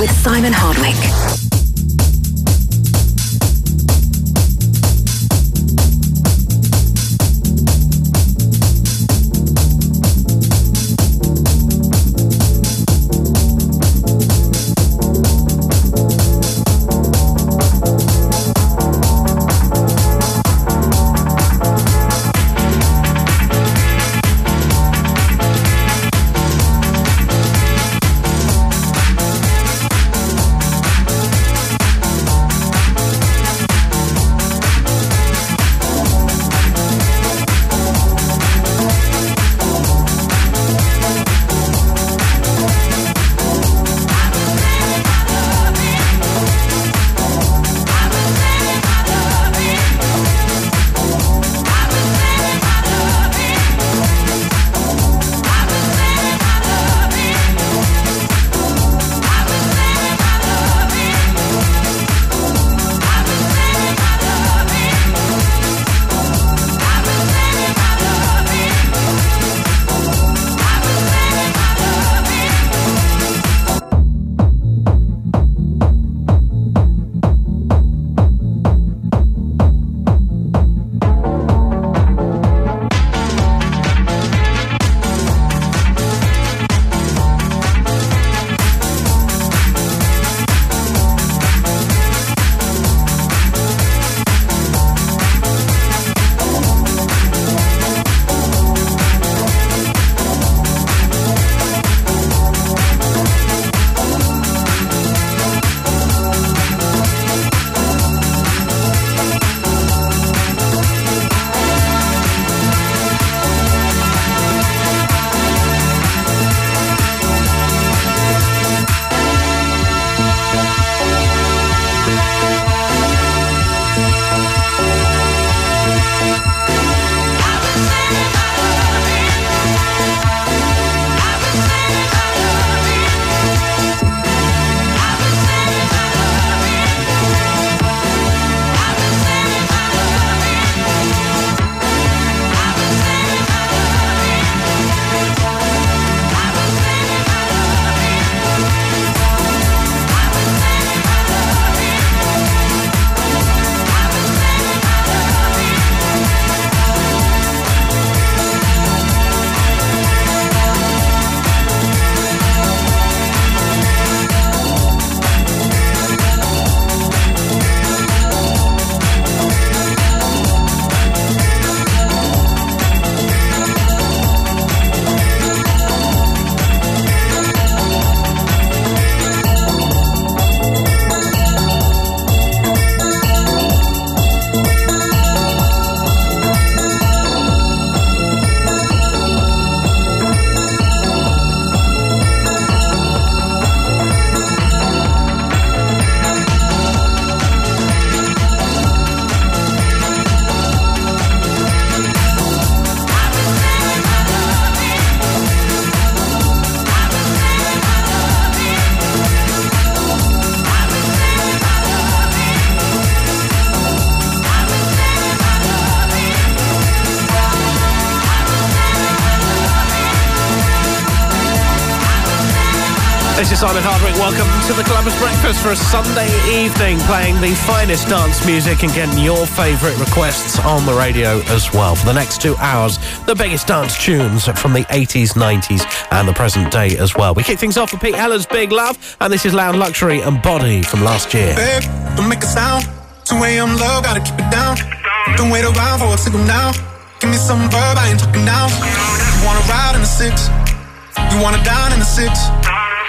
With Simon Hardwick. This is Simon Hardwick. Welcome to the Clubbers Breakfast for a Sunday evening, playing the finest dance music and getting your favourite requests on the radio as well. For the next two hours, the biggest dance tunes from the 80s, 90s, and the present day as well. We kick things off with Pete Heller's Big Love, and this is Loud Luxury and Body from last year. Babe, don't make a sound. 2 a.m. low, gotta keep it down. Don't wait around for a signal now. Give me some verb, I ain't talking now. You wanna ride in the six? You wanna dine in the six?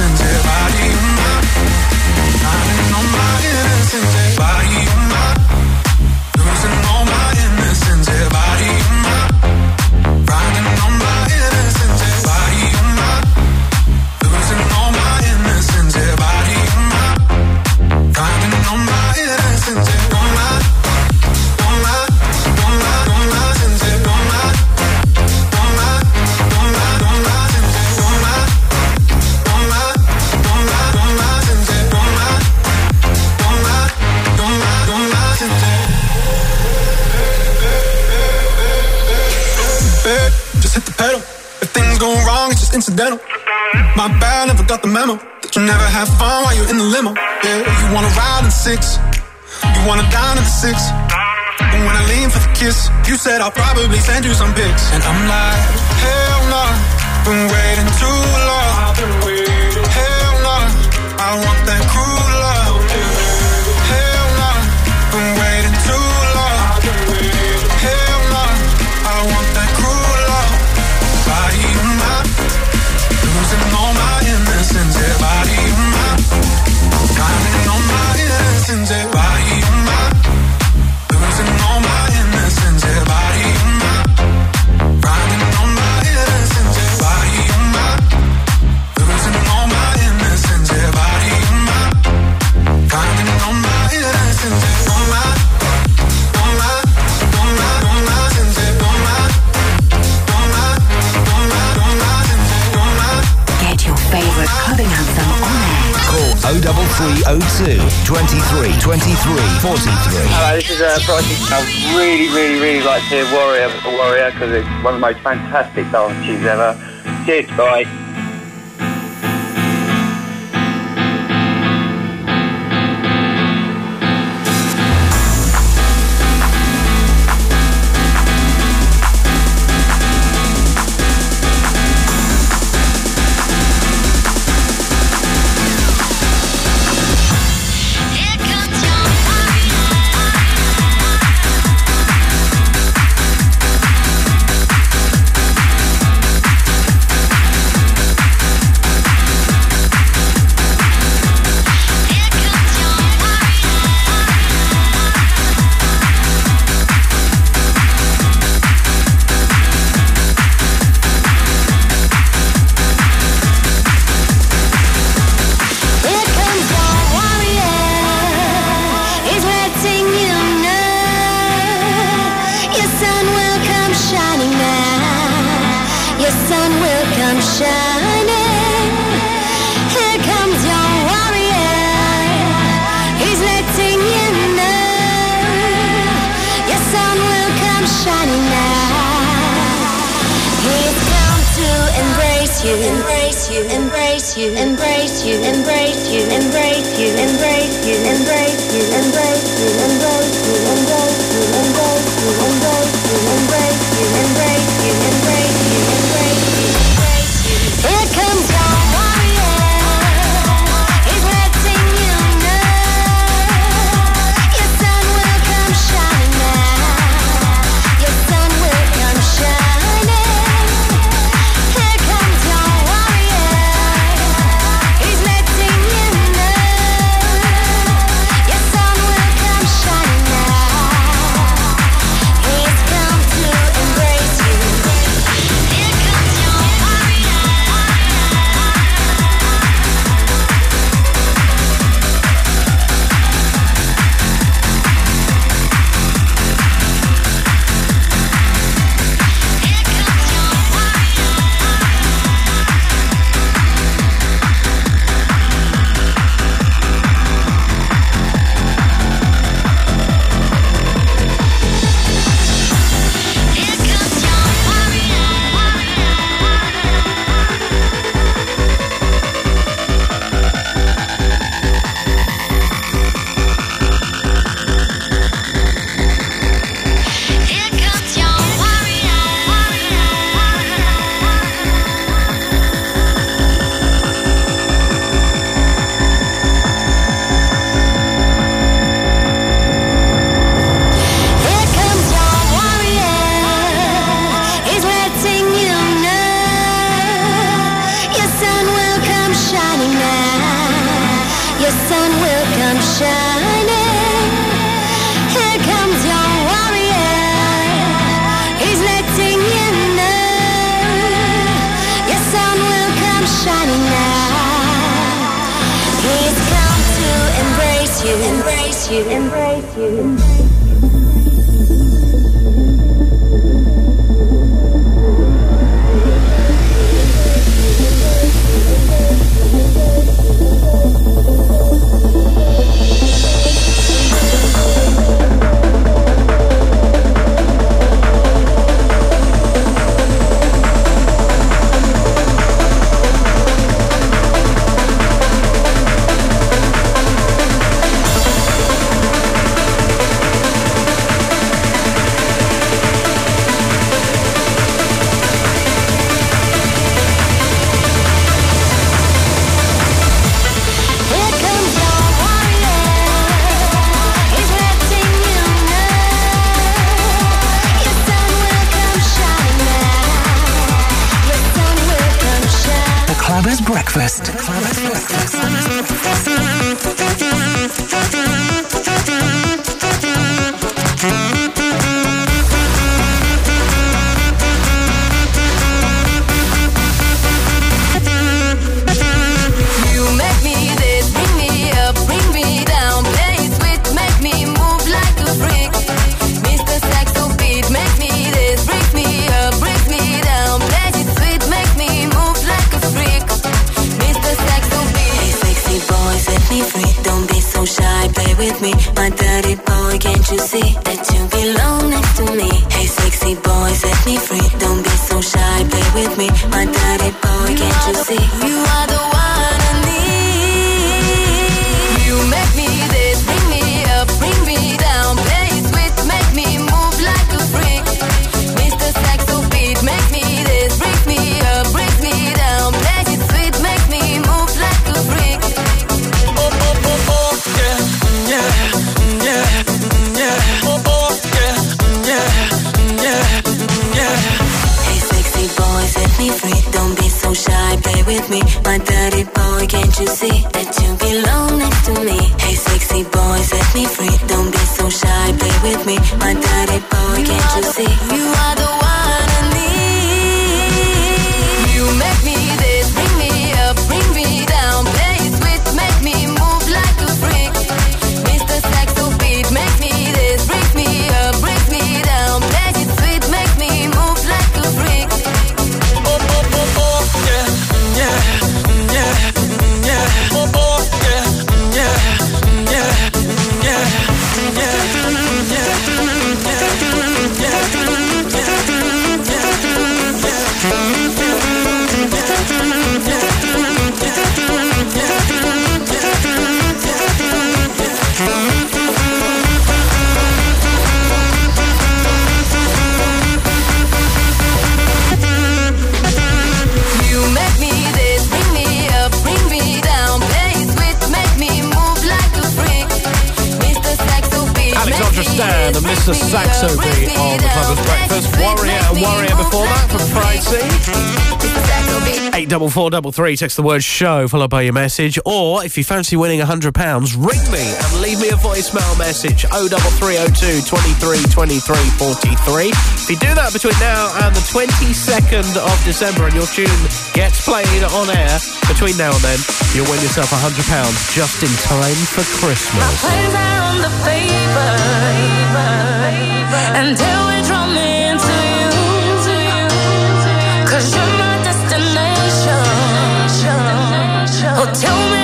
innocence, incidental. My bad, never got the memo. That you never have fun while you're in the limo. Yeah, you wanna ride in six. You wanna dine in six. But when I lean for the kiss, you said I'll probably send you some pics. And I'm like, hell no, been waiting too long. Hell no, I want that cruel 0302 23 23 43. Hello, this is uh, Bryson. I really, really, really like to hear Warrior, Warrior, because it's one of the most fantastic songs she's ever. Cheers, bye. Thank you. 04433, text the word show, followed by your message. Or if you fancy winning £100, ring me and leave me a voicemail message 03302 23 23 43. If you do that between now and the 22nd of December and your tune gets played on air, between now and then, you'll win yourself £100 just in time for Christmas. Until we into you, into you, into you. Cause you're Tell me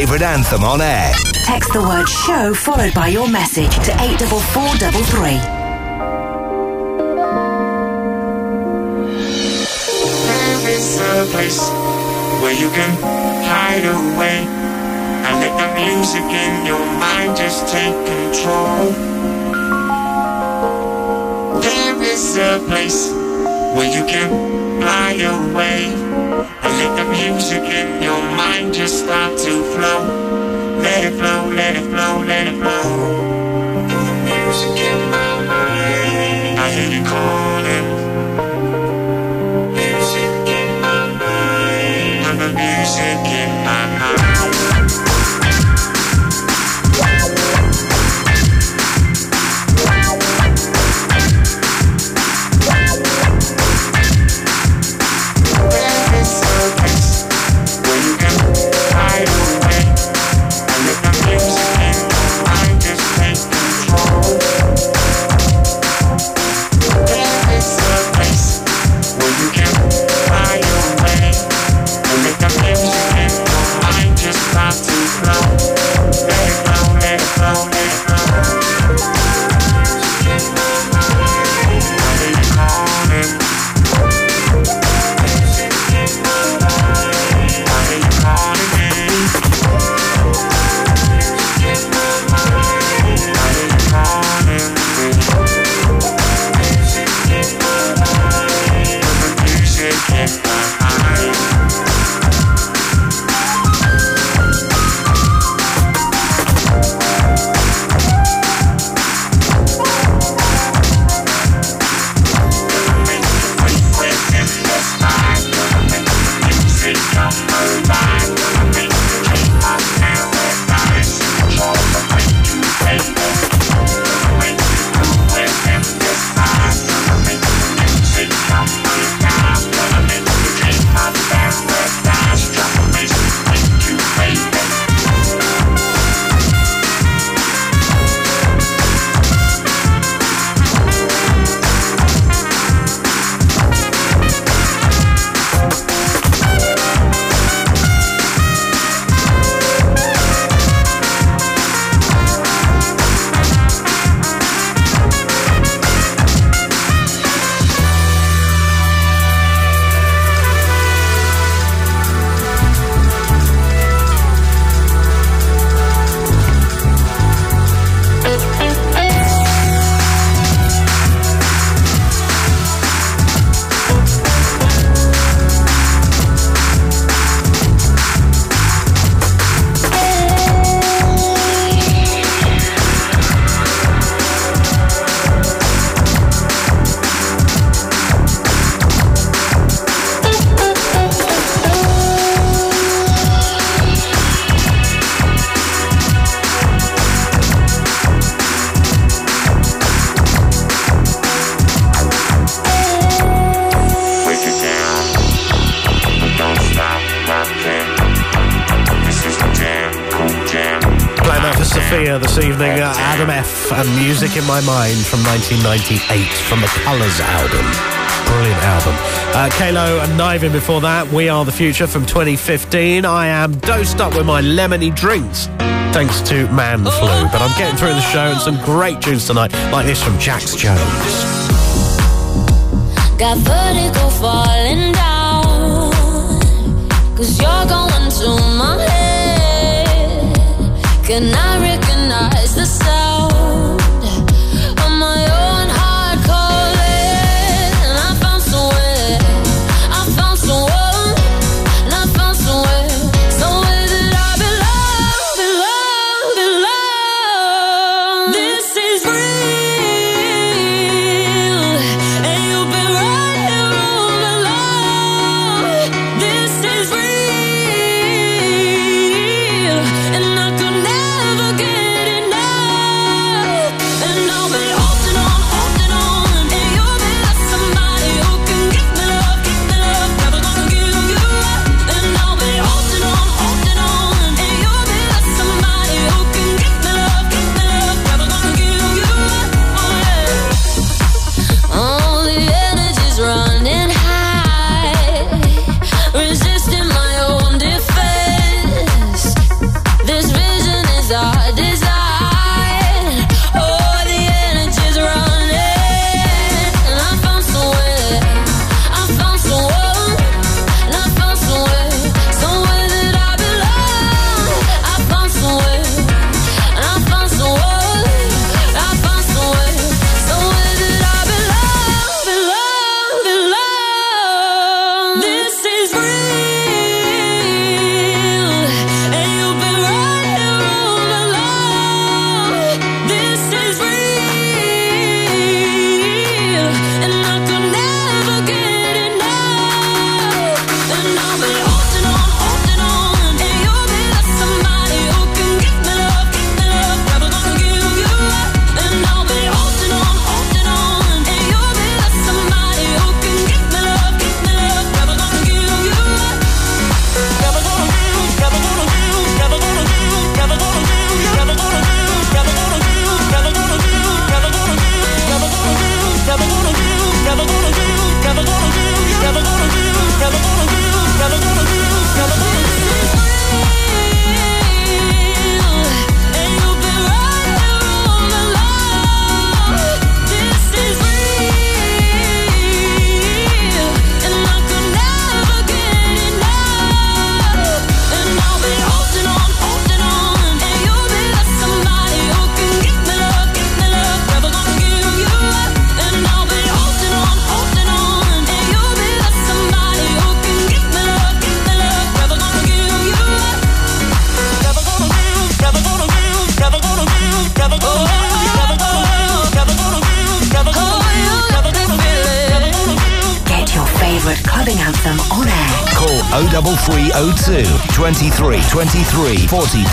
favourite anthem on air. Text the word show followed by your message to 84433. There is a place where you can hide away and let the music in your mind just take control. There is a place where you can fly away and let the music in your mind just start to flow. Let it flow, let it flow, let it flow. Sophia this evening, uh, Adam F. and Music in My Mind from 1998 from the Colours album. Brilliant album. Uh, Kalo and Nivin before that, We Are the Future from 2015. I am dosed up with my lemony drinks. Thanks to Man Flu. But I'm getting through the show and some great tunes tonight, like this from Jax Jones. Got falling down. You're going to my head. Can I 40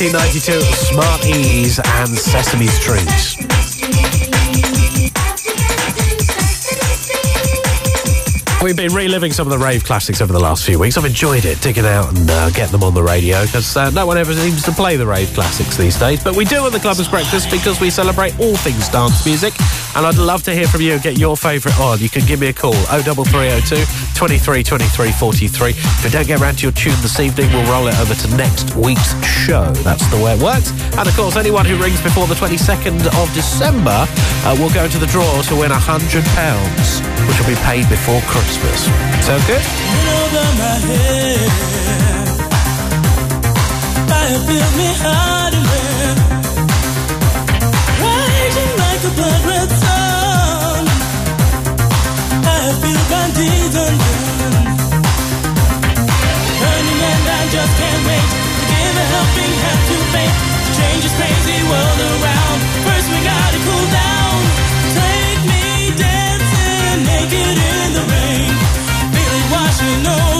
1992, Smart E's and Sesame Street. We've been reliving some of the rave classics over the last few weeks. I've enjoyed it, digging out and uh, getting them on the radio because uh, no one ever seems to play the rave classics these days. But we do on the Clubbers Breakfast because we celebrate all things dance music. And I'd love to hear from you. and Get your favourite on. You can give me a call 03302 23 23 43. If we don't get around to your tune this evening, we'll roll it over to next week's show. That's the way it works. And of course, anyone who rings before the 22nd of December uh, will go into the draw to win £100, which will be paid before Christmas. Sound good? Fire fills me like. I feel and I just can't wait to give a helping hand to fate. To change this crazy world around. First we gotta cool down. Take me dancing naked in the rain. Washing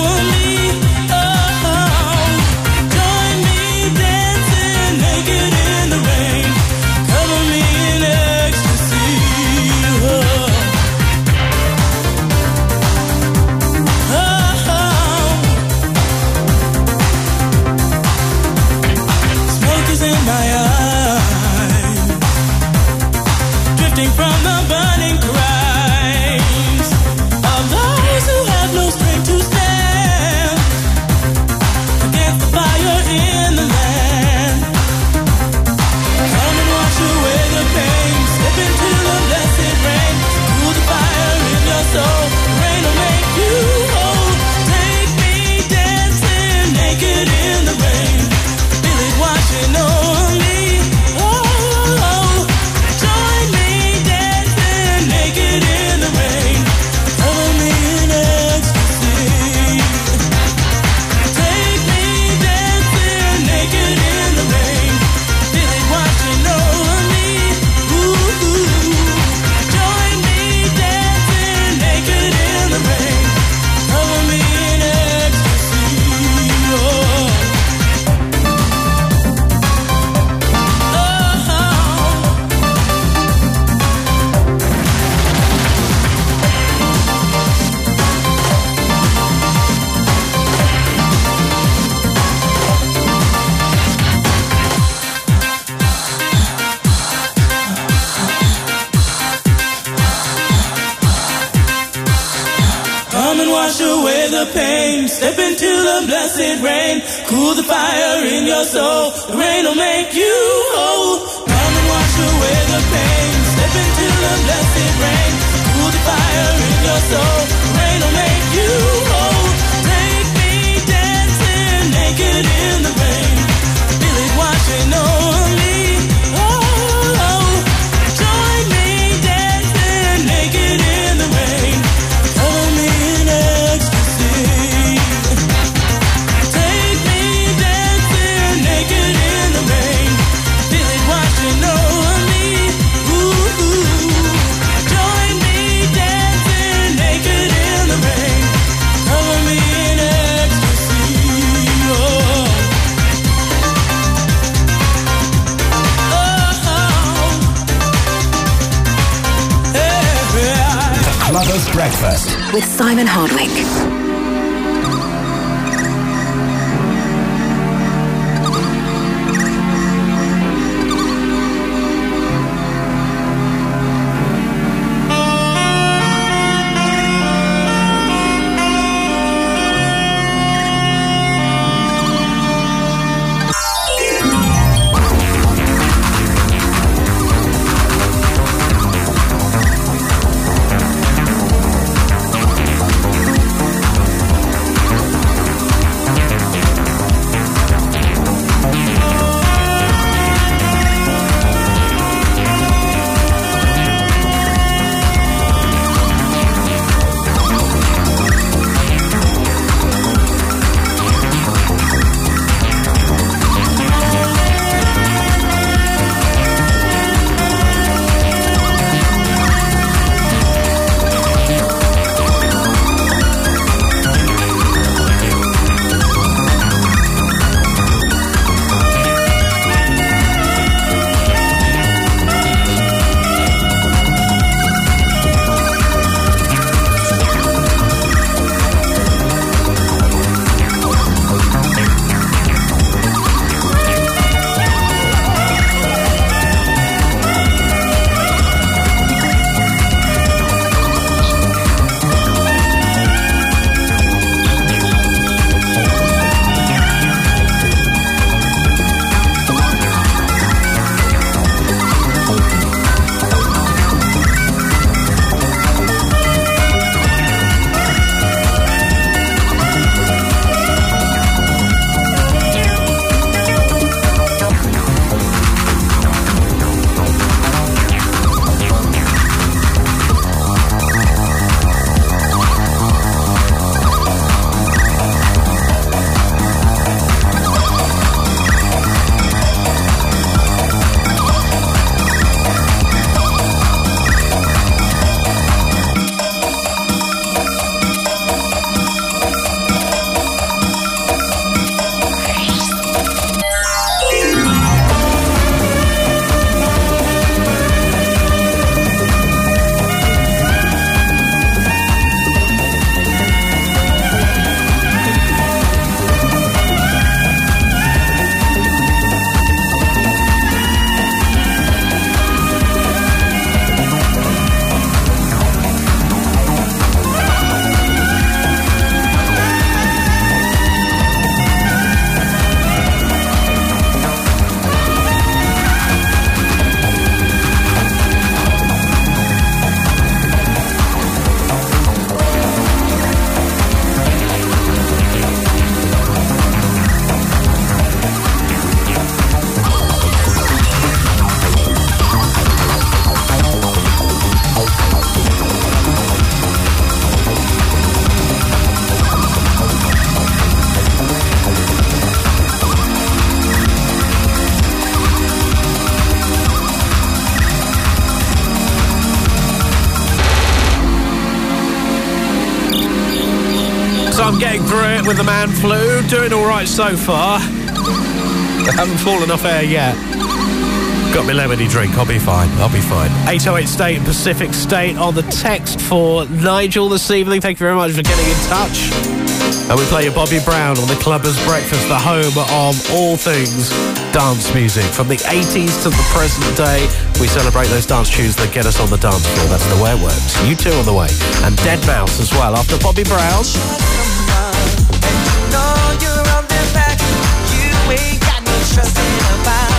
with the man flu. Doing all right so far. I haven't fallen off air yet. Got my lemony drink. I'll be fine. I'll be fine. 808 State and Pacific State on the text for Nigel this evening. Thank you very much for getting in touch. And we play you Bobby Brown on the Clubbers Breakfast, the home of all things dance music. From the 80s to the present day, we celebrate those dance tunes that get us on the dance floor. That's the way it works. U2 on the way. And Deadmau5 as well. After Bobby Brown. Constantly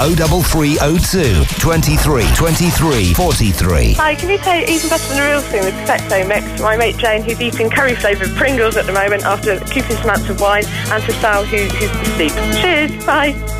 03302 23 23 43. Hi, can you play Even Better Than a Real Thing with Perfecto Mix my mate Jane, who's eating curry flavoured Pringles at the moment after copious amounts of wine, and to Sal, who, who's asleep. Cheers, bye.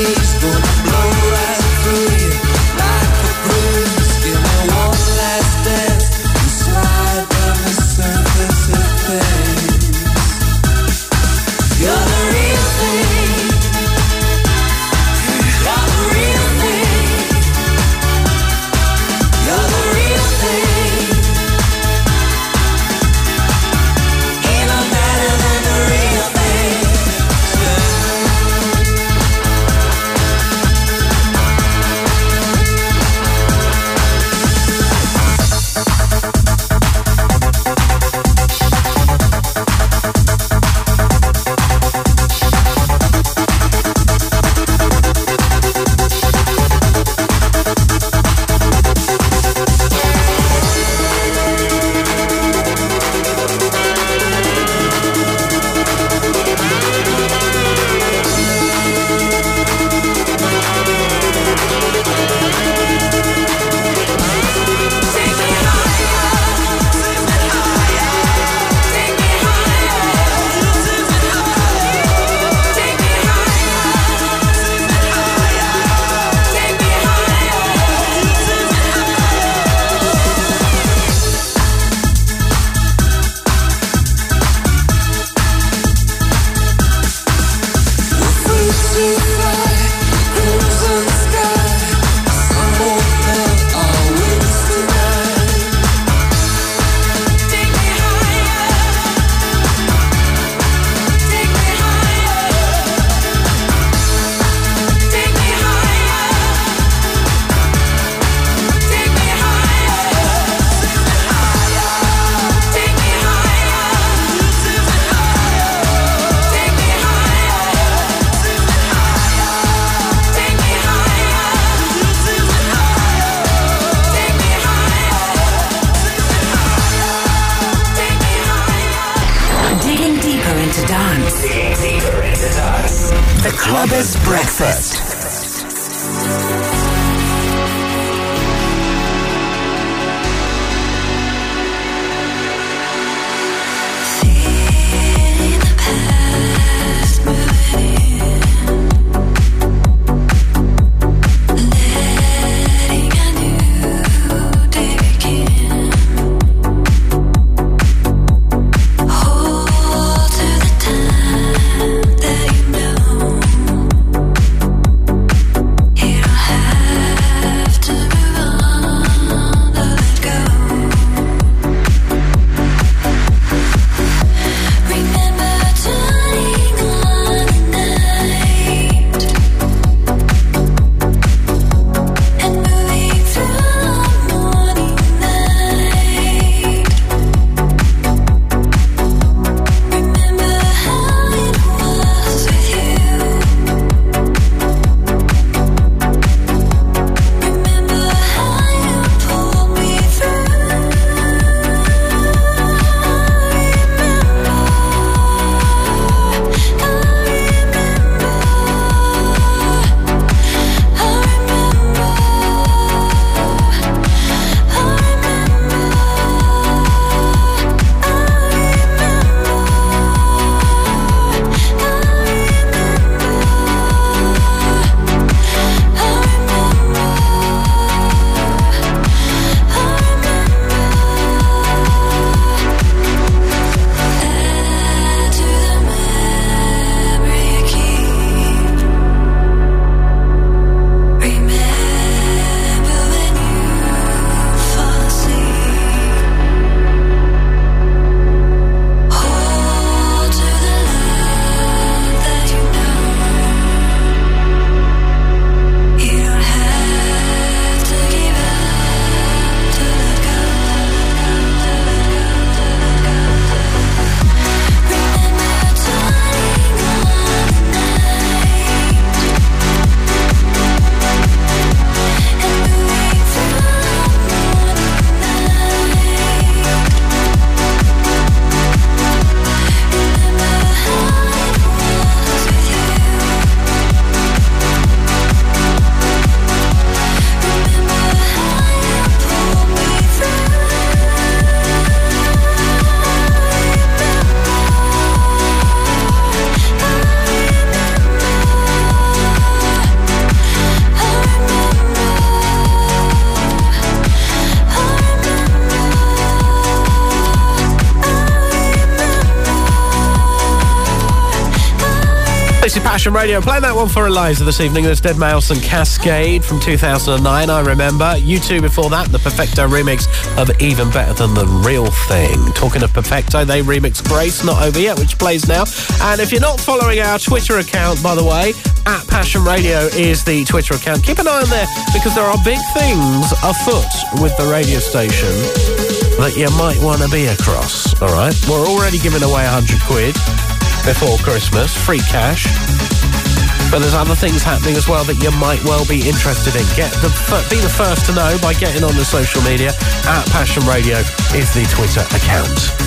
Of Radio. Playing that one for Eliza this evening. There's Deadmau5 and Kaskade from 2009. I remember. U2 before that, the Perfecto remix of Even Better Than the Real Thing. Talking of Perfecto, they remix Grace, Not Over Yet, which plays now. And if you're not following our Twitter account, by the way, at Passion Radio is the Twitter account. Keep an eye on there because there are big things afoot with the radio station that you might want to be across. All right, we're already giving away 100 quid before Christmas, free cash. But there's other things happening as well that you might well be interested in. Get the be the first to know by getting on the social media. At Passion Radio is the Twitter account.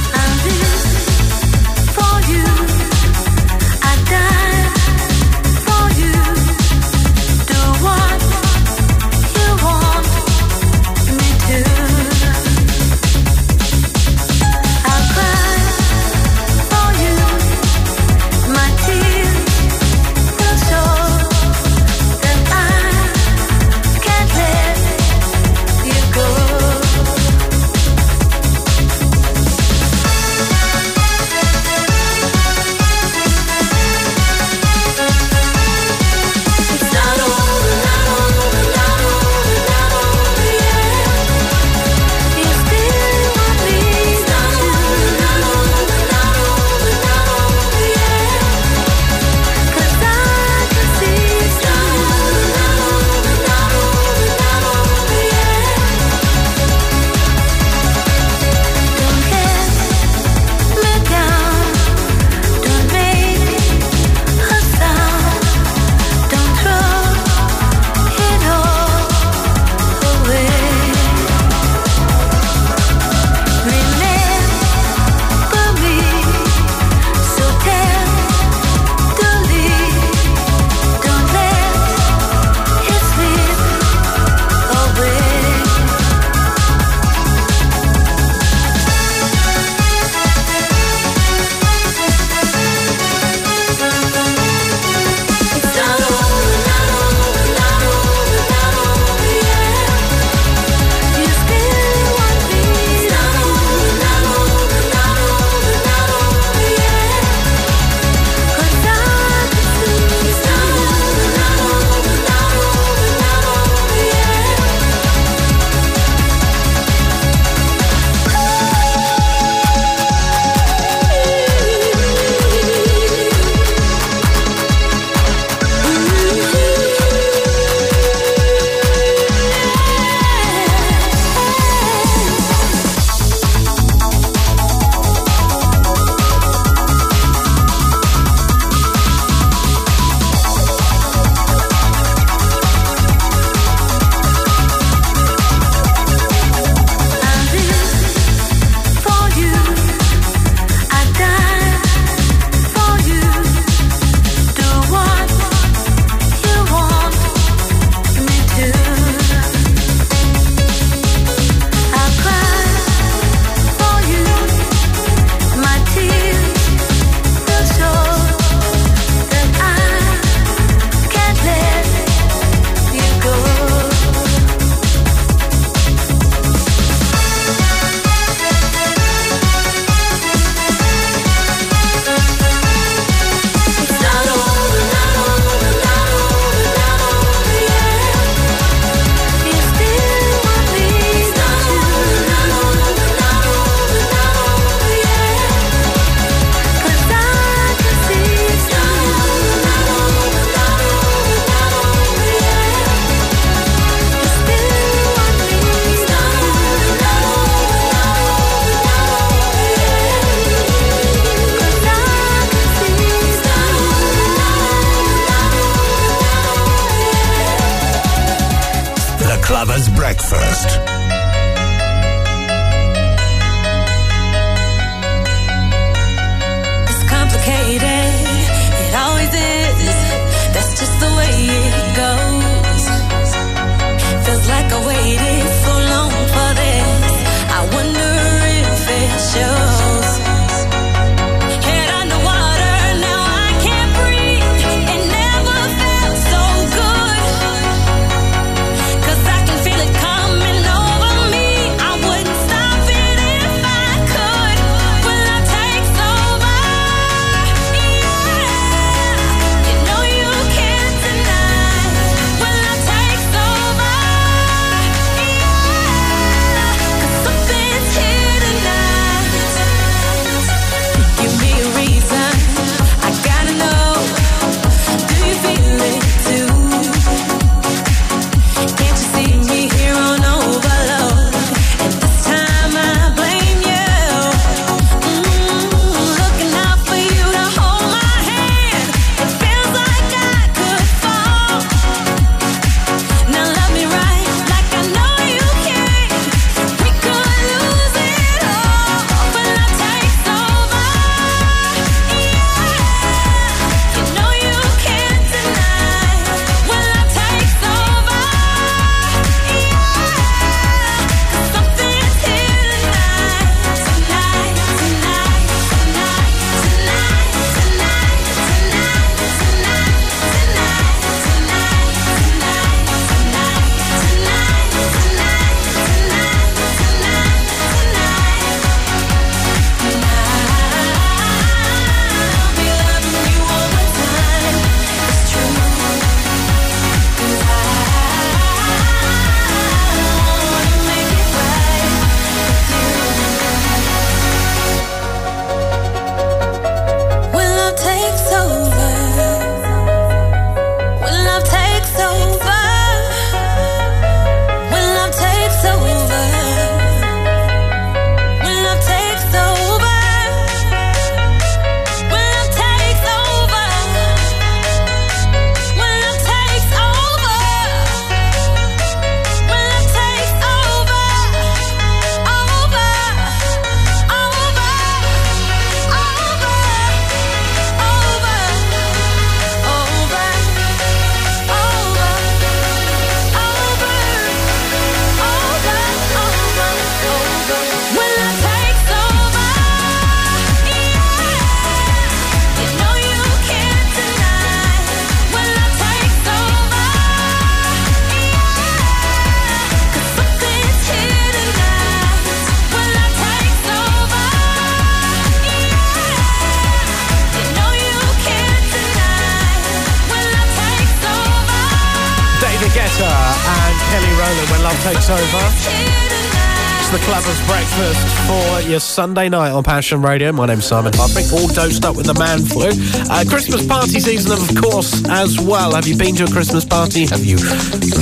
Sunday night on Passion Radio. My name's Simon Hardwick, all dosed up with the man flu. Uh, Christmas party season, of course, as well. Have you been to a Christmas party? Have you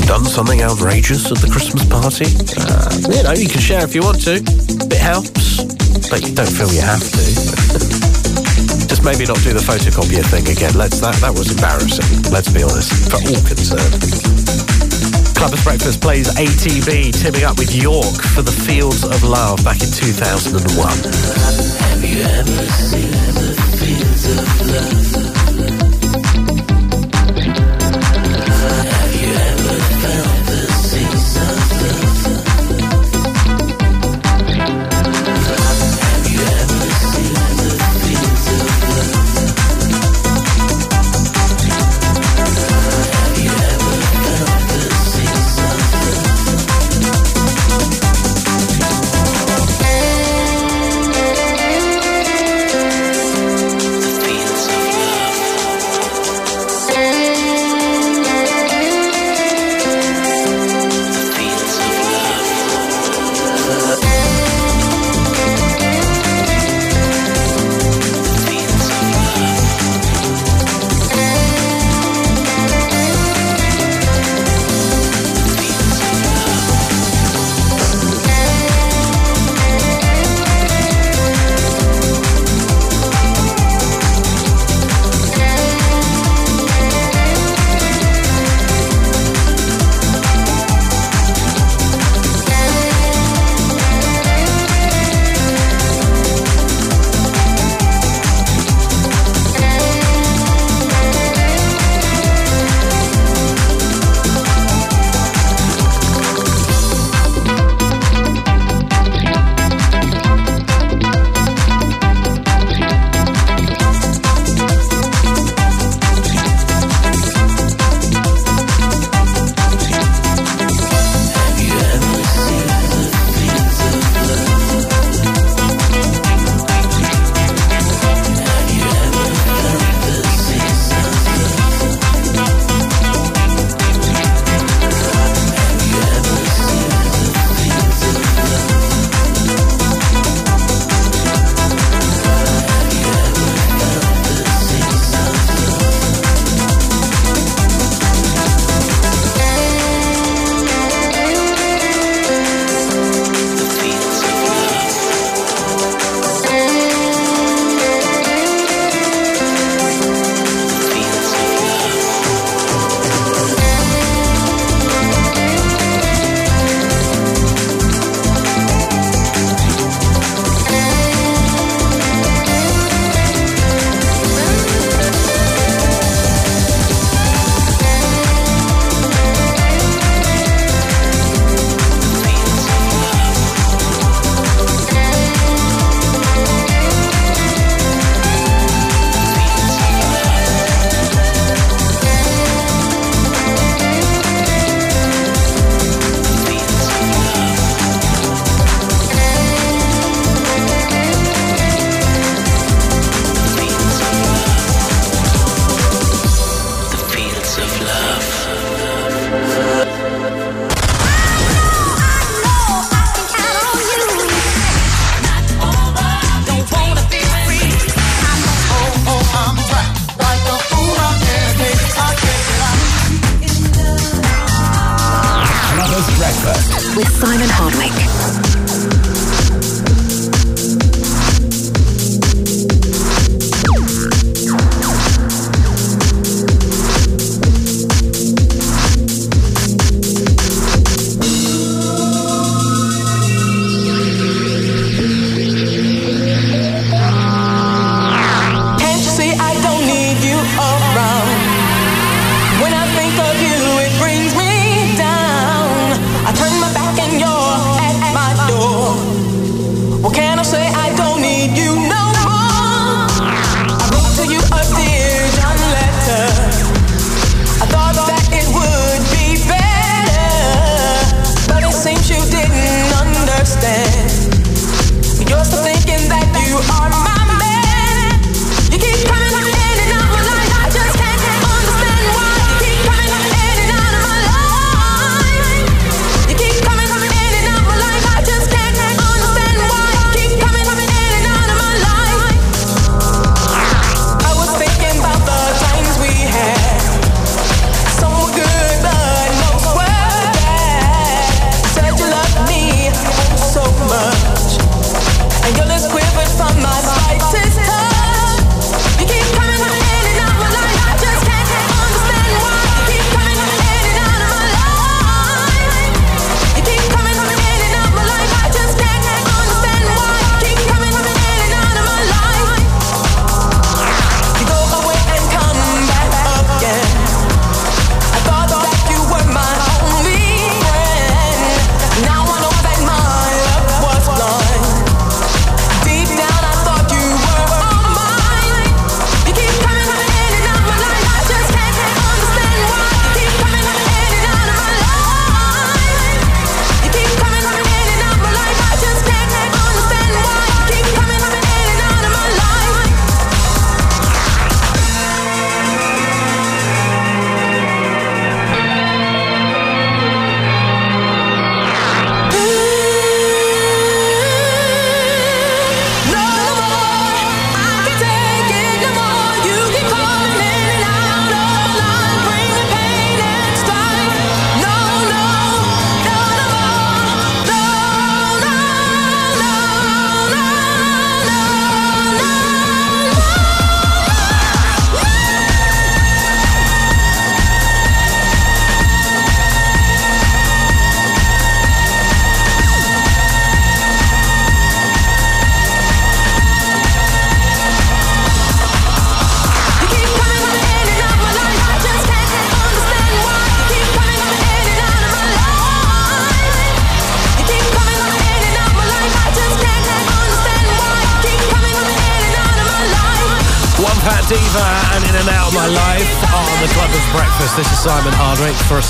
done something outrageous at the Christmas party? Uh, you know, you can share if you want to. It helps, but you don't feel you have to. Just maybe not do the photocopier thing again. Let's that that was embarrassing. Let's be honest, for all concerned. Clubbers Breakfast plays ATB teaming up with York for the Fields of Love back in 2001.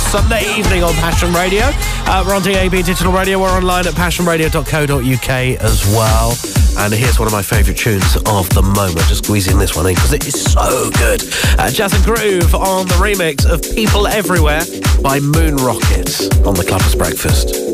Sunday evening on Passion Radio. Uh, we're on DAB Digital Radio. We're online at passionradio.co.uk as well. And here's one of my favourite tunes of the moment. Just squeezing this one in because it is so good. Uh, Jazz and Groove on the remix of People Everywhere by Moon Rocket on the Clubbers Breakfast.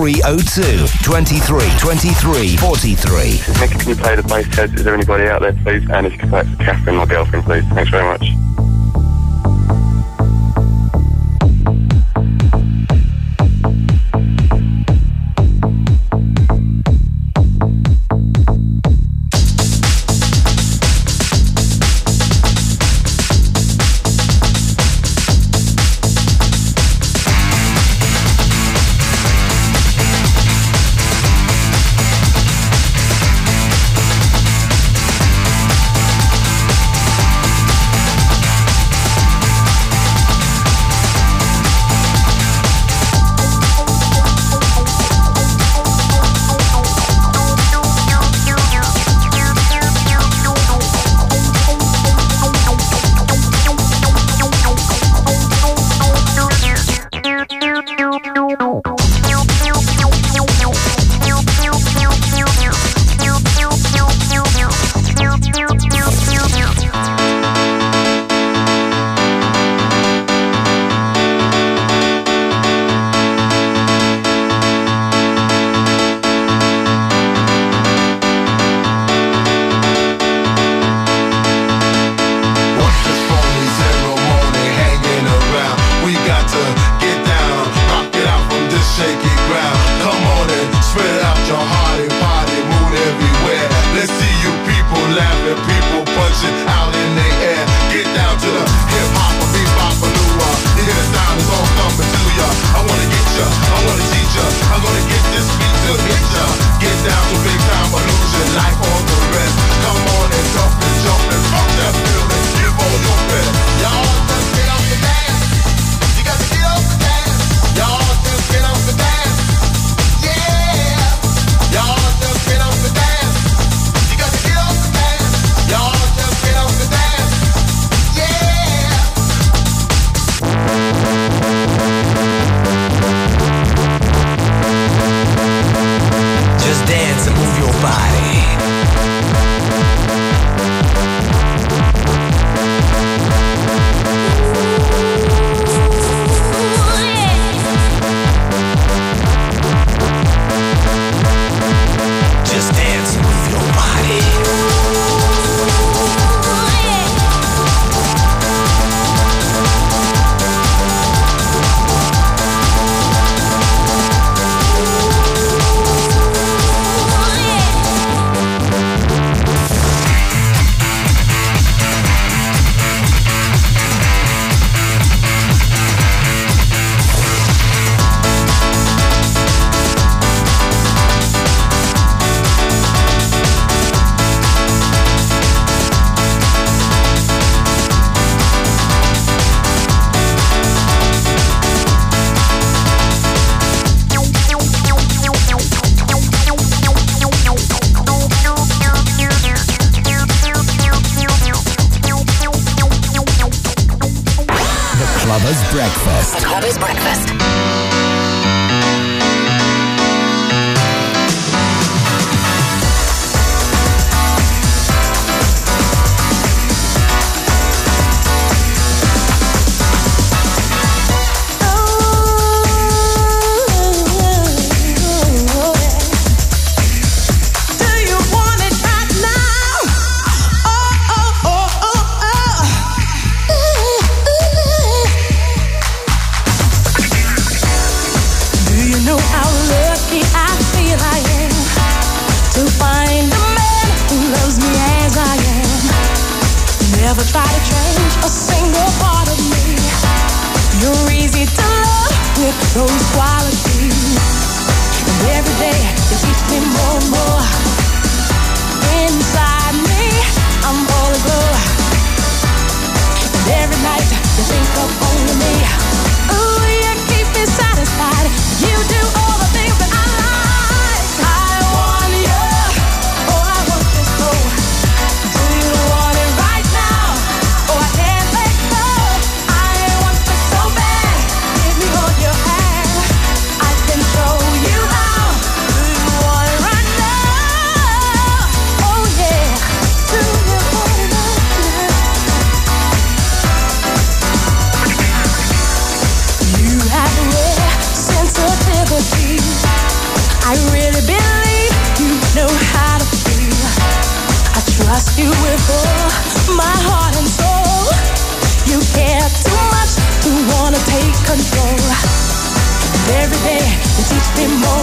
03302 23 23 43. Nick, can you play the Bassheads? Is there anybody out there, please? And if you could play it for Catherine, my girlfriend, please. Thanks very much.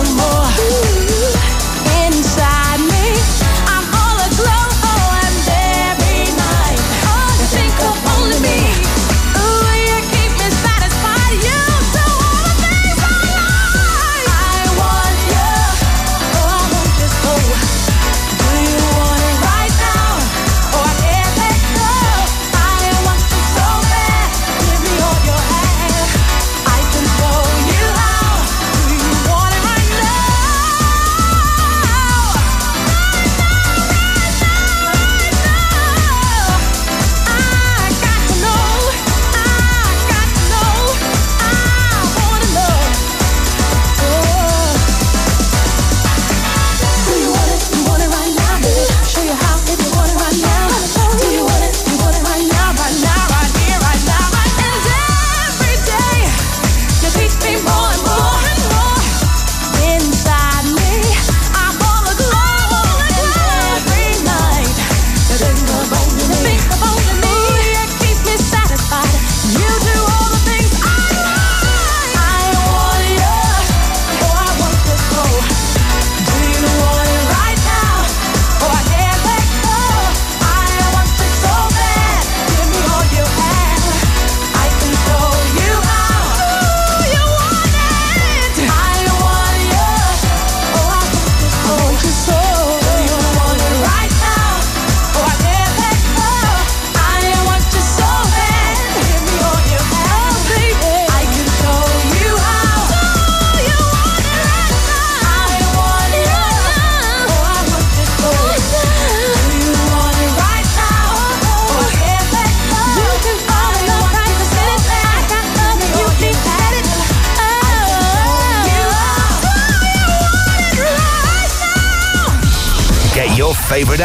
more.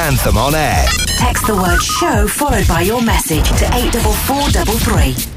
Anthem on air. Text the word show followed by your message to 84433.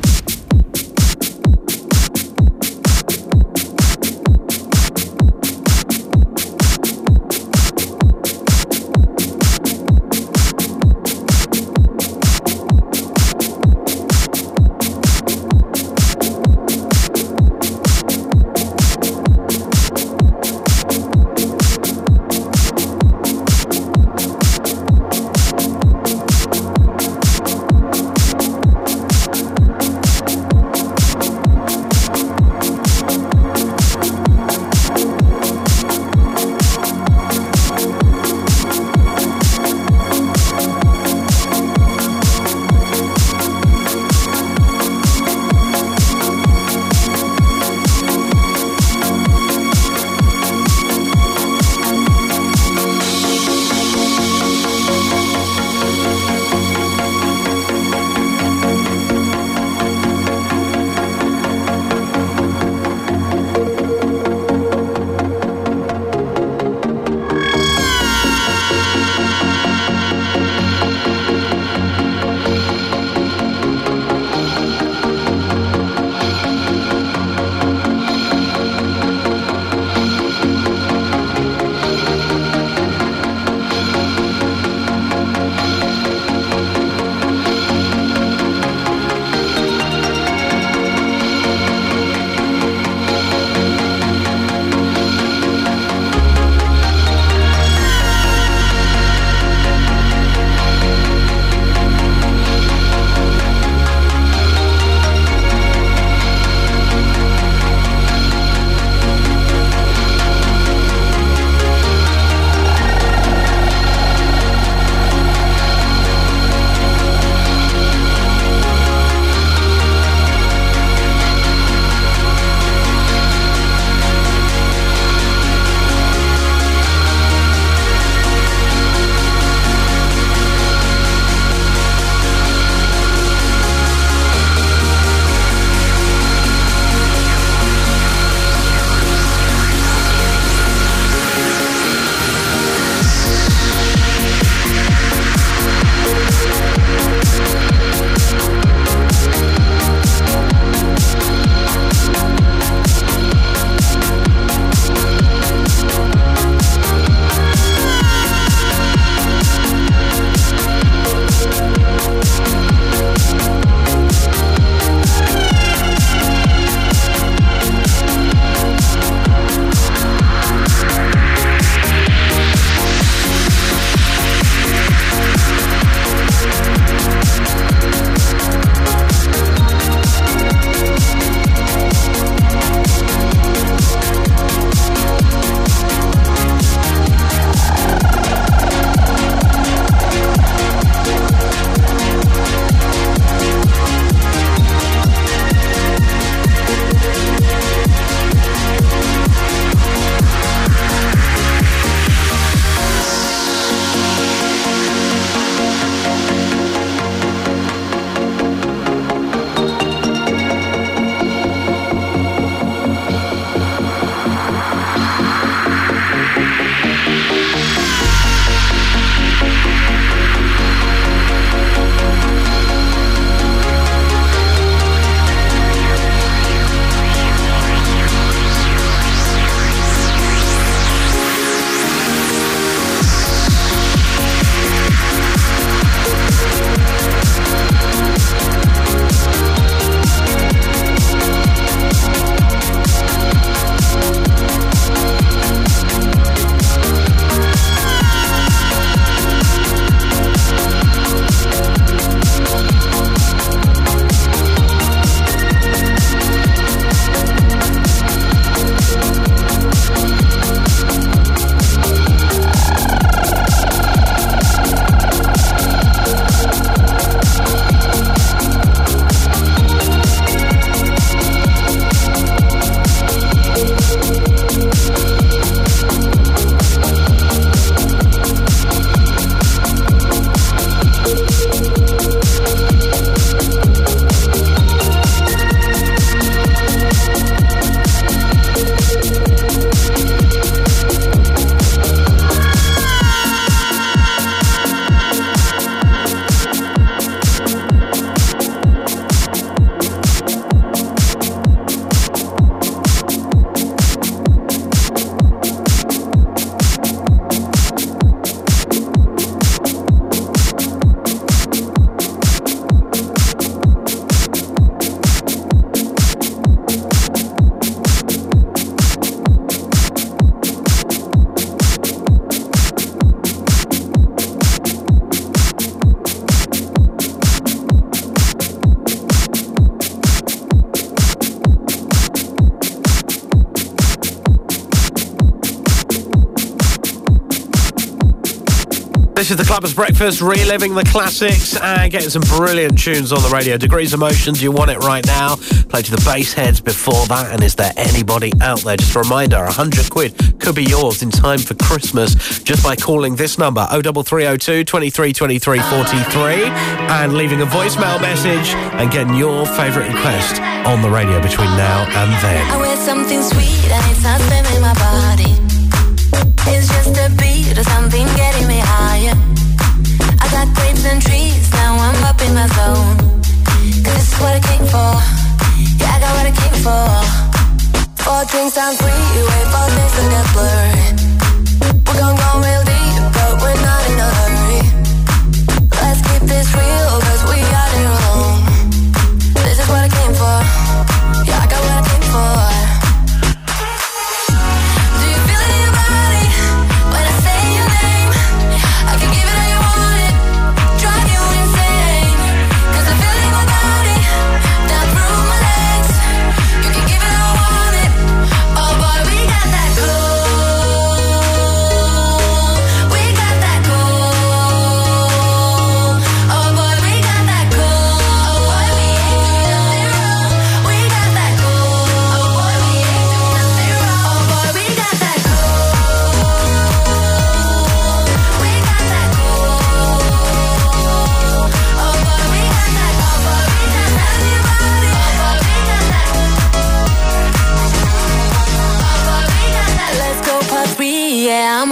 This is the Clubbers Breakfast, reliving the classics and getting some brilliant tunes on the radio. Degrees of Motion, do you want it right now? Play to the Bassheads before that, and is there anybody out there? Just a reminder, 100 quid could be yours in time for Christmas just by calling this number, 03302 23 23 43, and leaving a voicemail message and getting your favourite request on the radio between now and then. I wear something sweet and it's not in my body. It's just a beat or something getting me higher. I got grapes and trees, now I'm up in my zone. Cause this is what I came for. Yeah, I got what I came for. Four blurry. We're gon' go real deep, but we're not in a hurry. Let's keep this real, cause we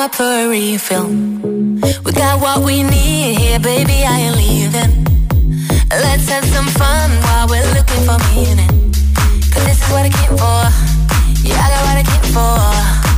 a refill. We got what we need here, baby, I ain't leaving. Let's have some fun while we're looking for meaning. Cause this is what I came for. Yeah, I got what I came for.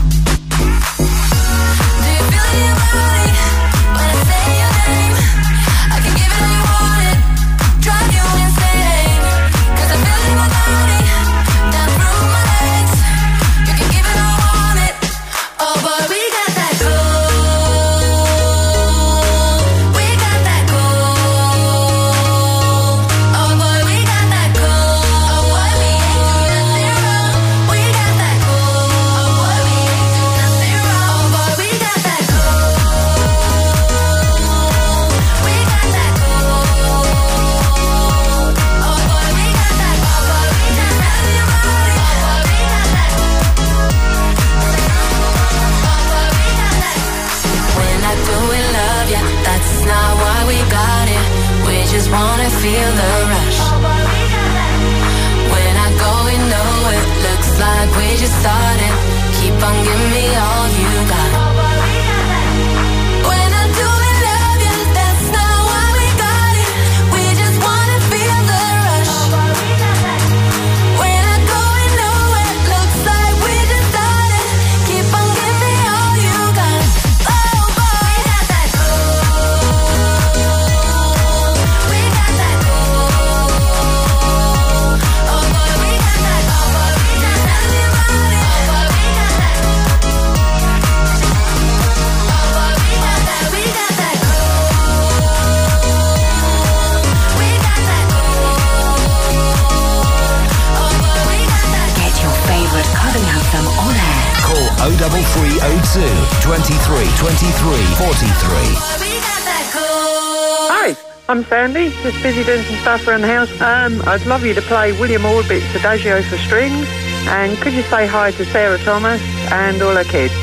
03302 23 23 43. Hi, I'm Sandy. Just busy doing some stuff around the house. Um, I'd love you to play William Orbit's Adagio for strings. And could you say hi to Sarah Thomas and all her kids?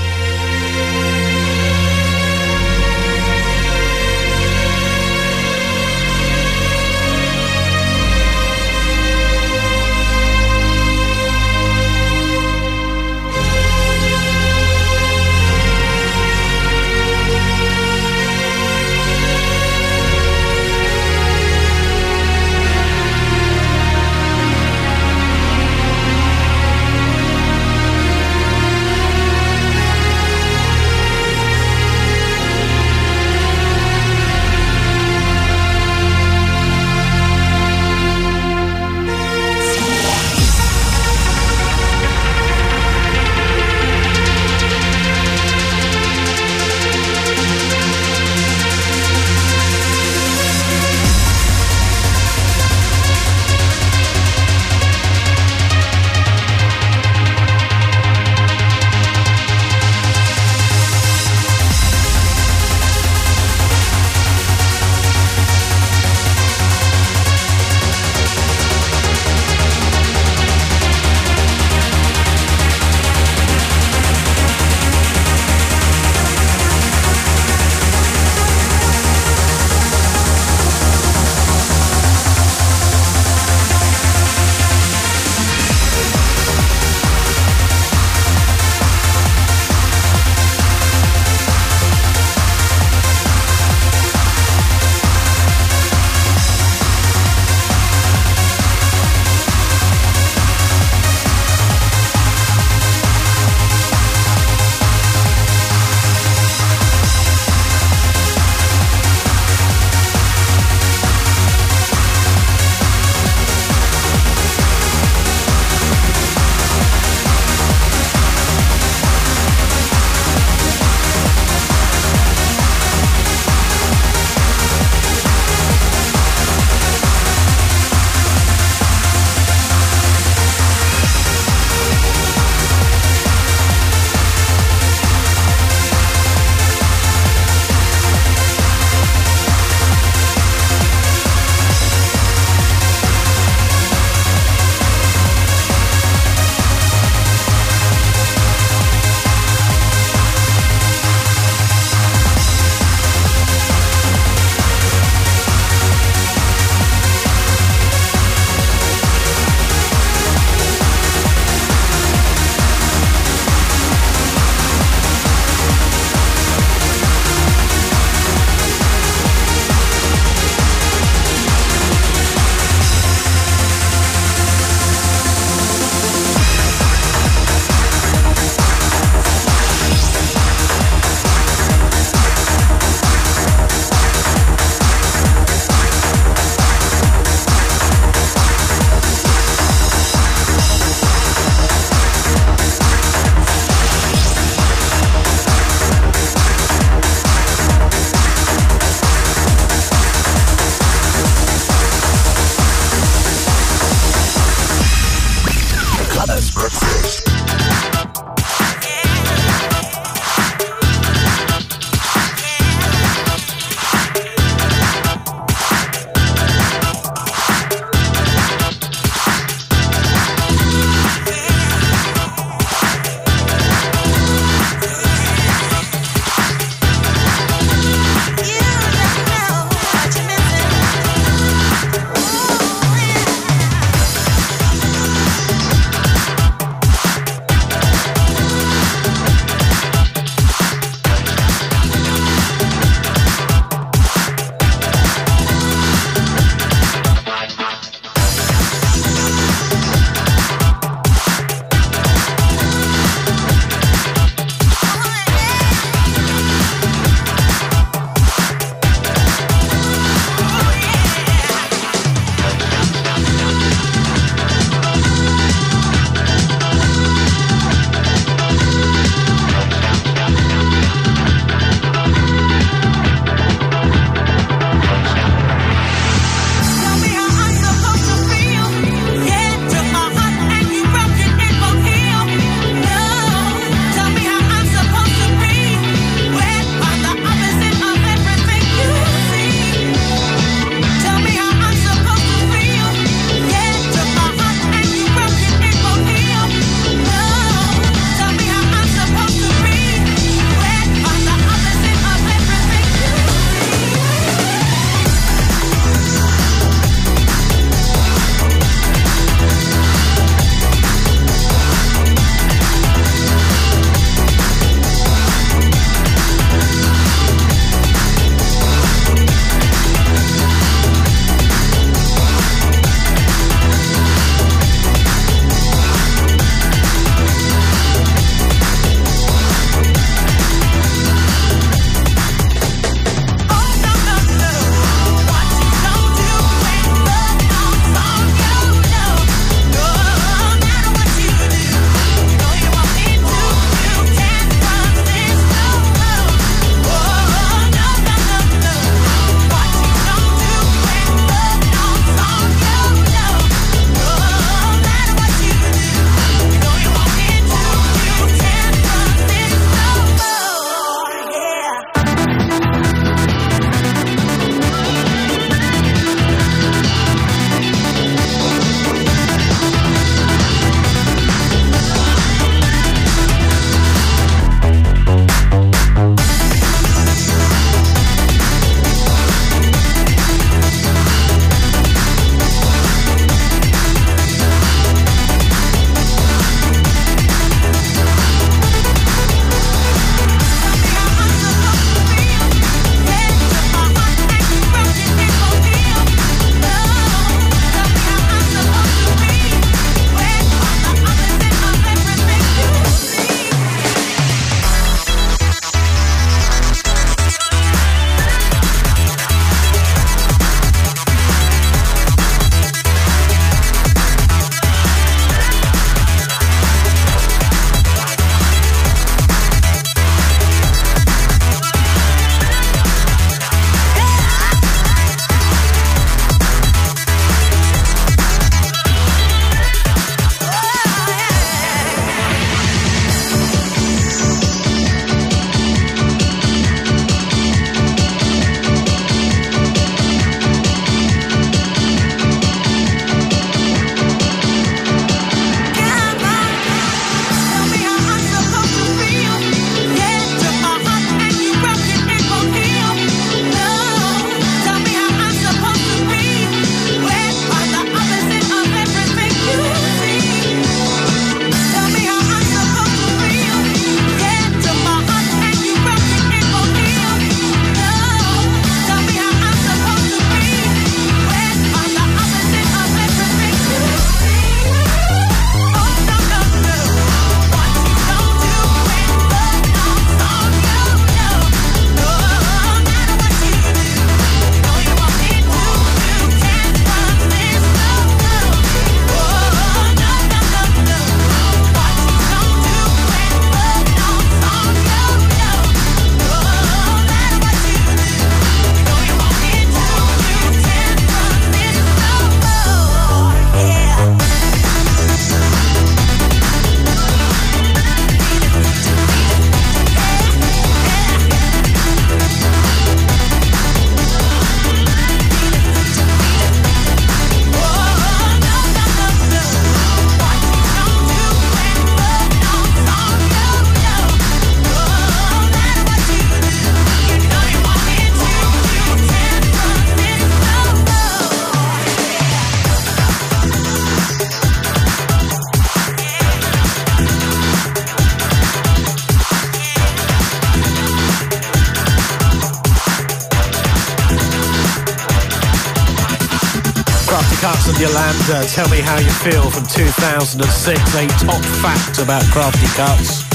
Yolanda, Tell Me How You Feel from 2006. A top fact about Krafty Kuts.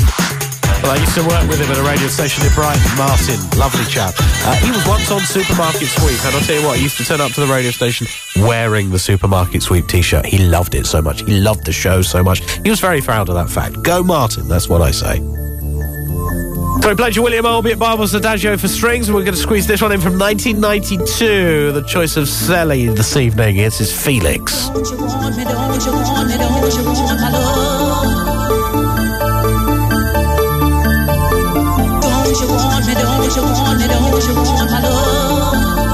Well, I used to work with him at a radio station in Brighton. Martin, lovely chap. Uh, he was once on Supermarket Sweep, and I'll tell you what, he used to turn up to the radio station wearing the Supermarket Sweep t-shirt. He loved it so much. He loved the show so much. He was very proud of that fact. Go Martin, that's what I say. So we played your William Orbit Barber's Adagio for strings, and we're going to squeeze this one in from 1992. The choice of Sally this evening. It's his Felix. Don't you want me, don't you want me, don't you want my love?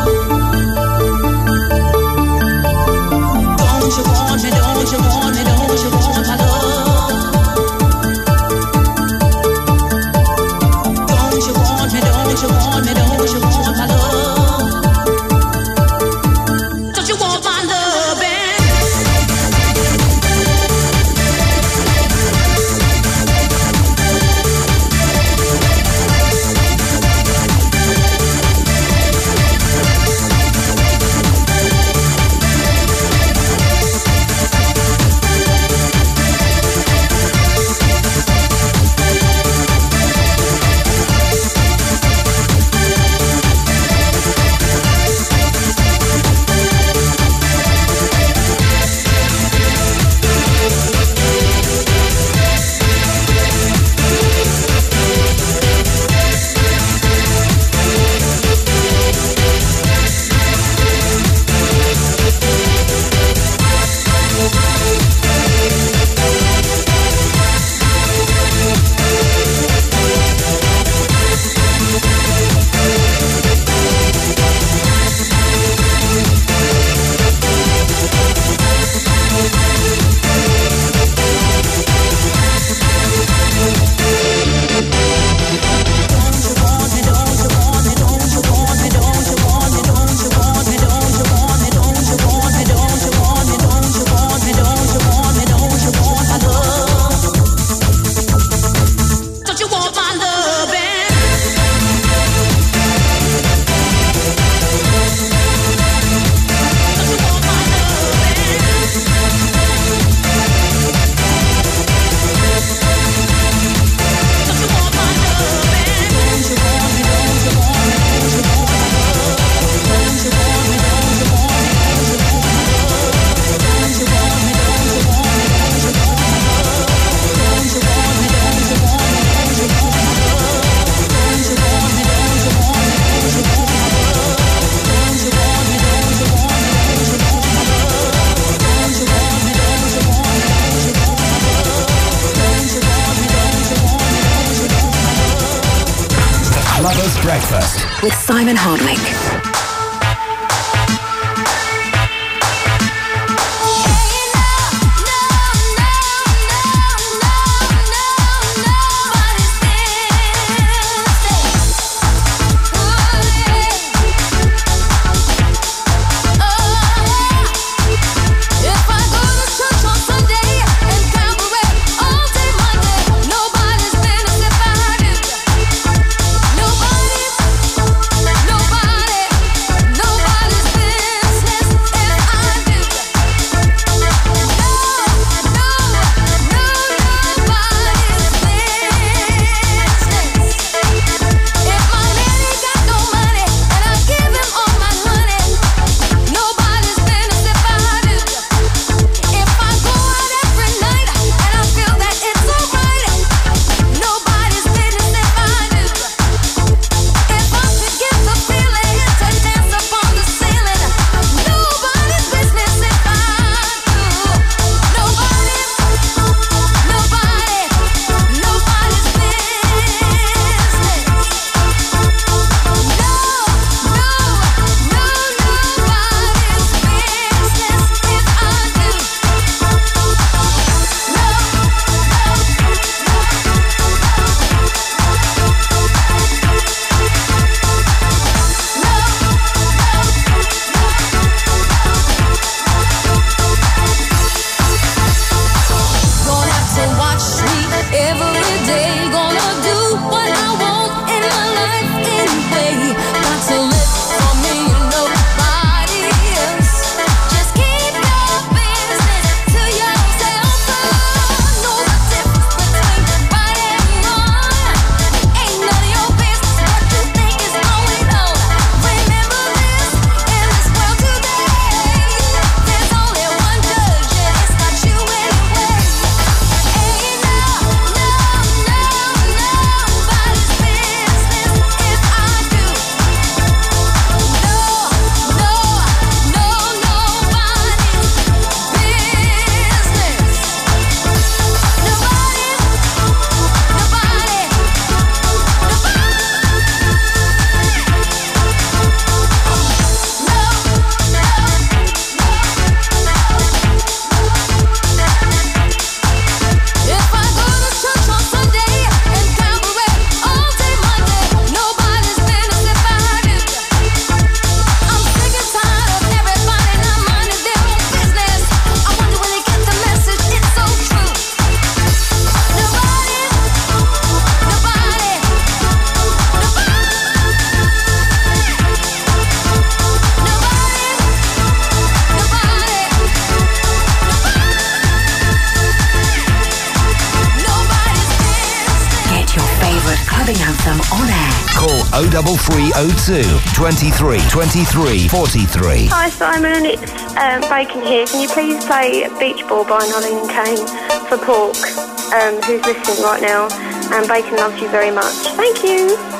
03302 23 23 43. Hi Simon, it's um, Bacon here. Can you please play Beach Ball by Nalin Kane for Pork, um, who's listening right now? And Bacon loves you very much. Thank you.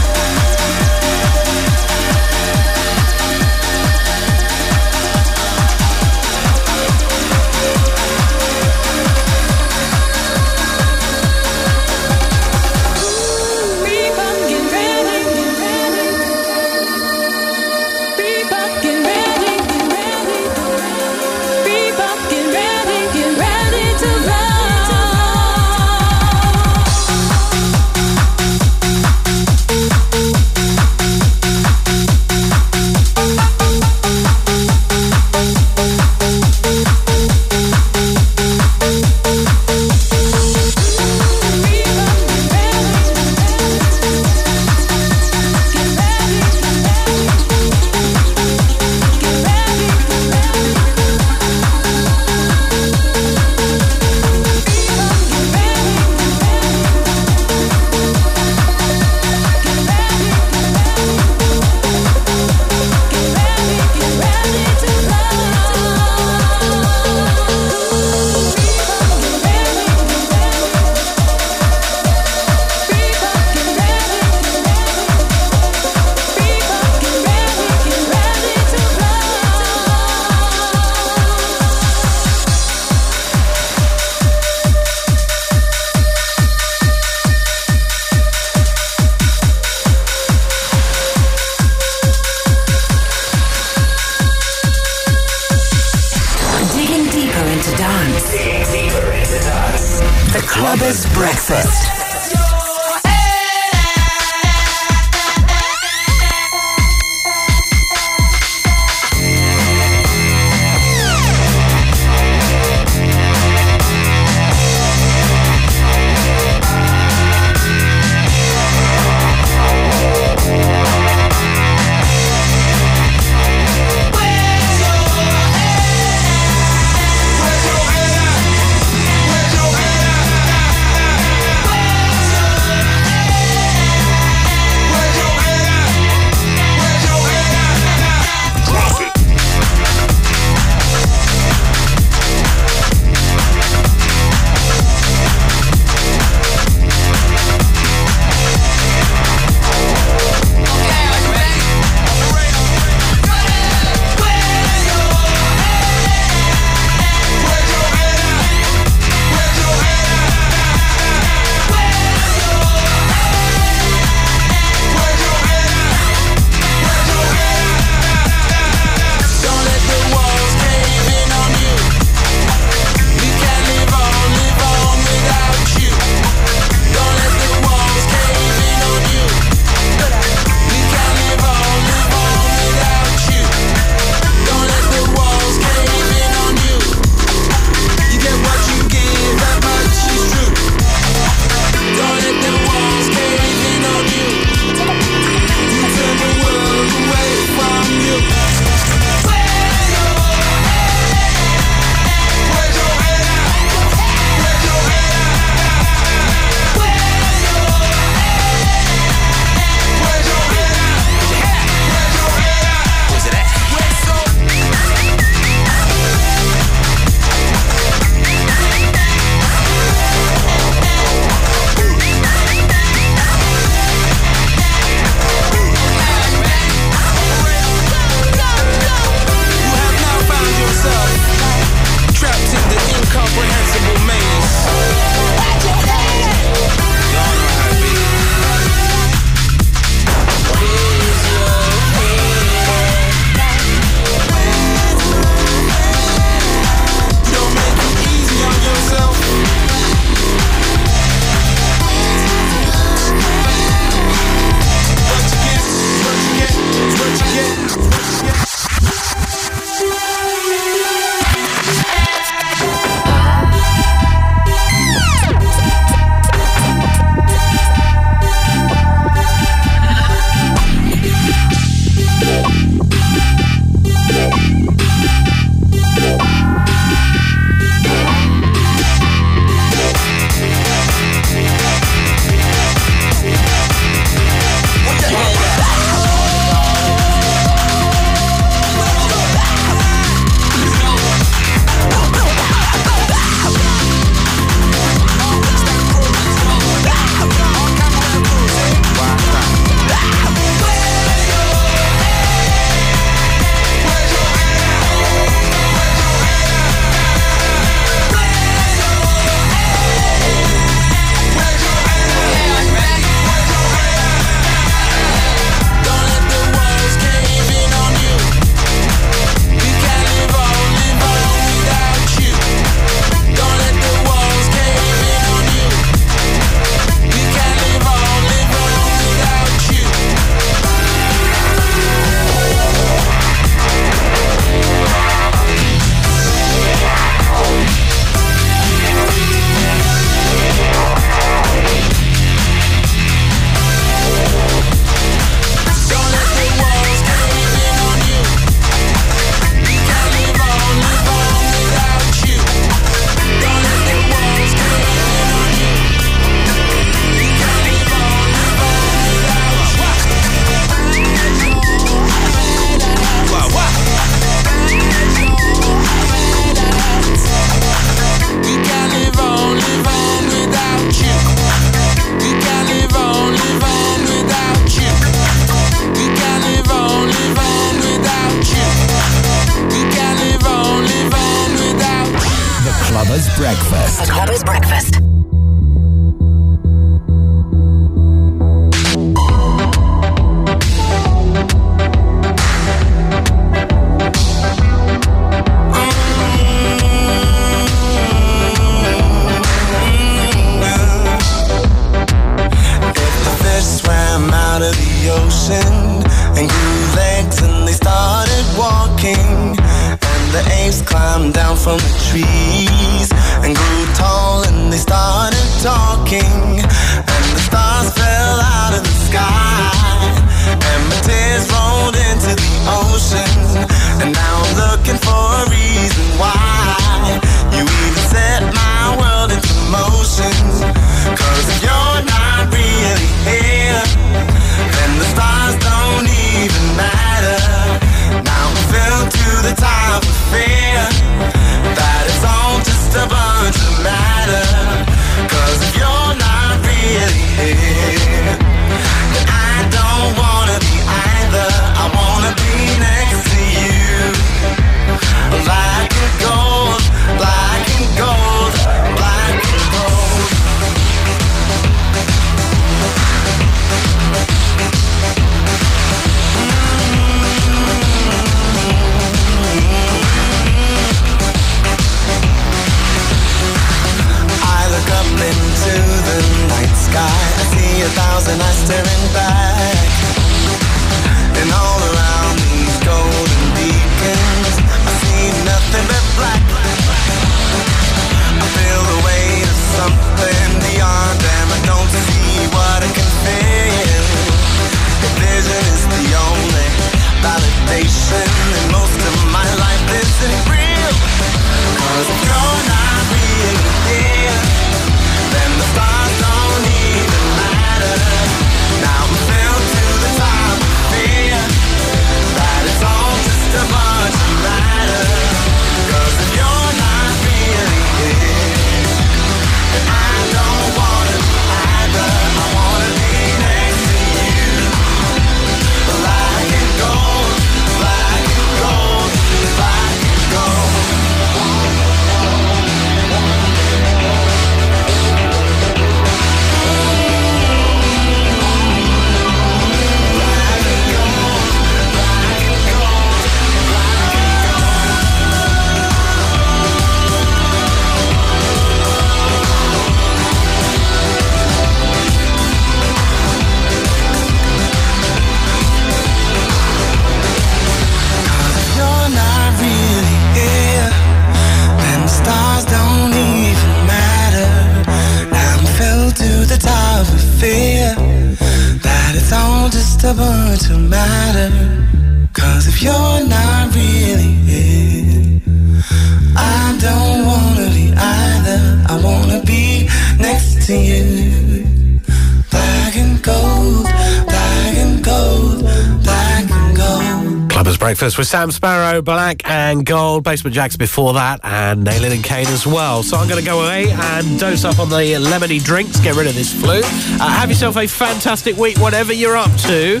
With Sam Sparro, Black and Gold, Basement Jaxx before that, and Nalin and Kane as well. So I'm going to go away and dose up on the lemony drinks, get rid of this flu. Uh, have yourself a fantastic week, whatever you're up to.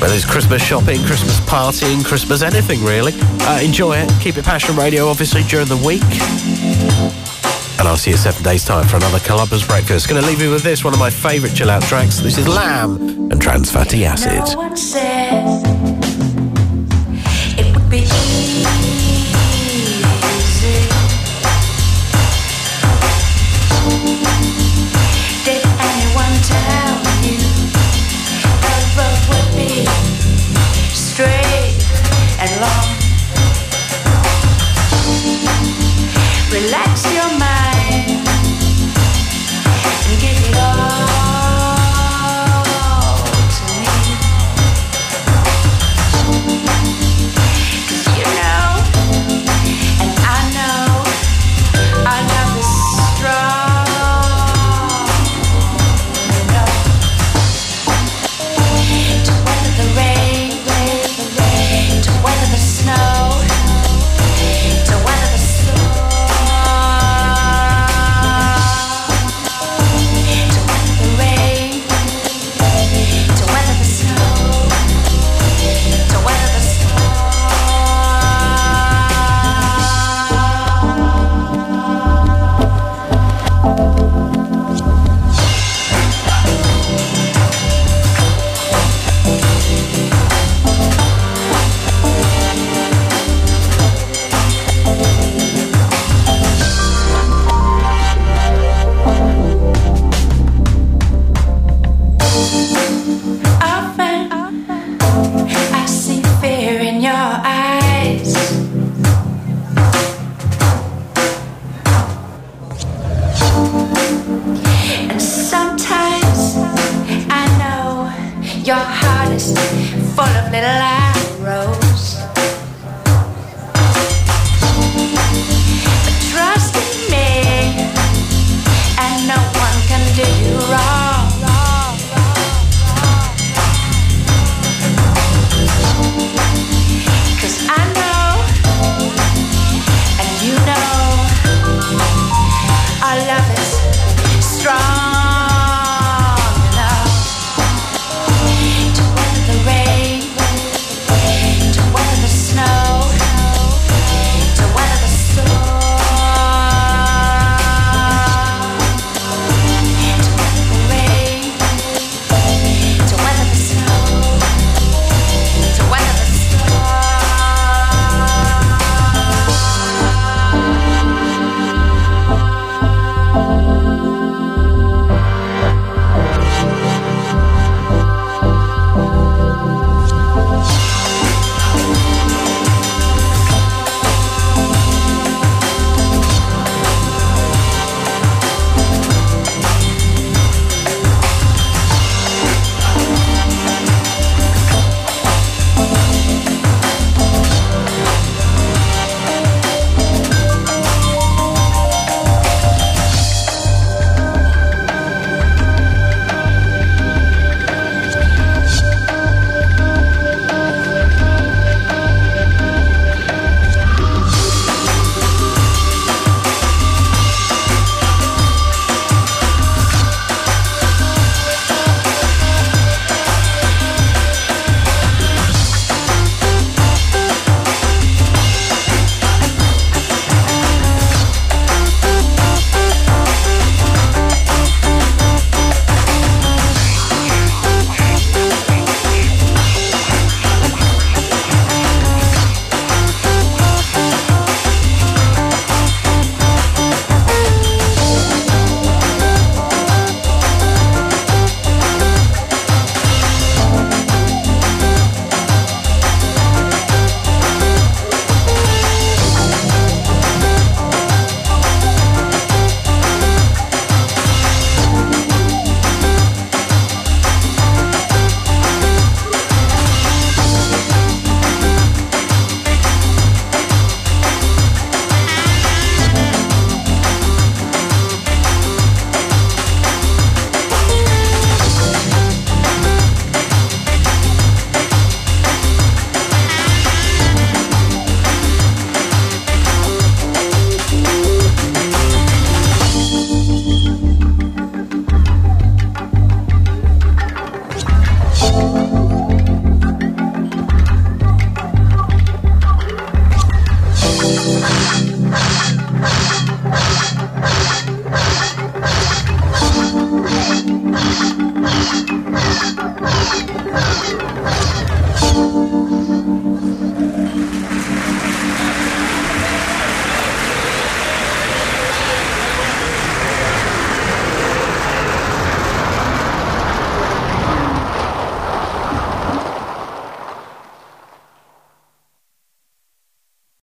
Whether it's Christmas shopping, Christmas partying, Christmas anything really. Uh, enjoy it. Keep it Passion Radio, obviously, during the week. And I'll see you seven days' time for another Clubbers Breakfast. Going to leave you with this, one of my favourite chill out tracks. This is Lamb and Trans Fatty Acid. No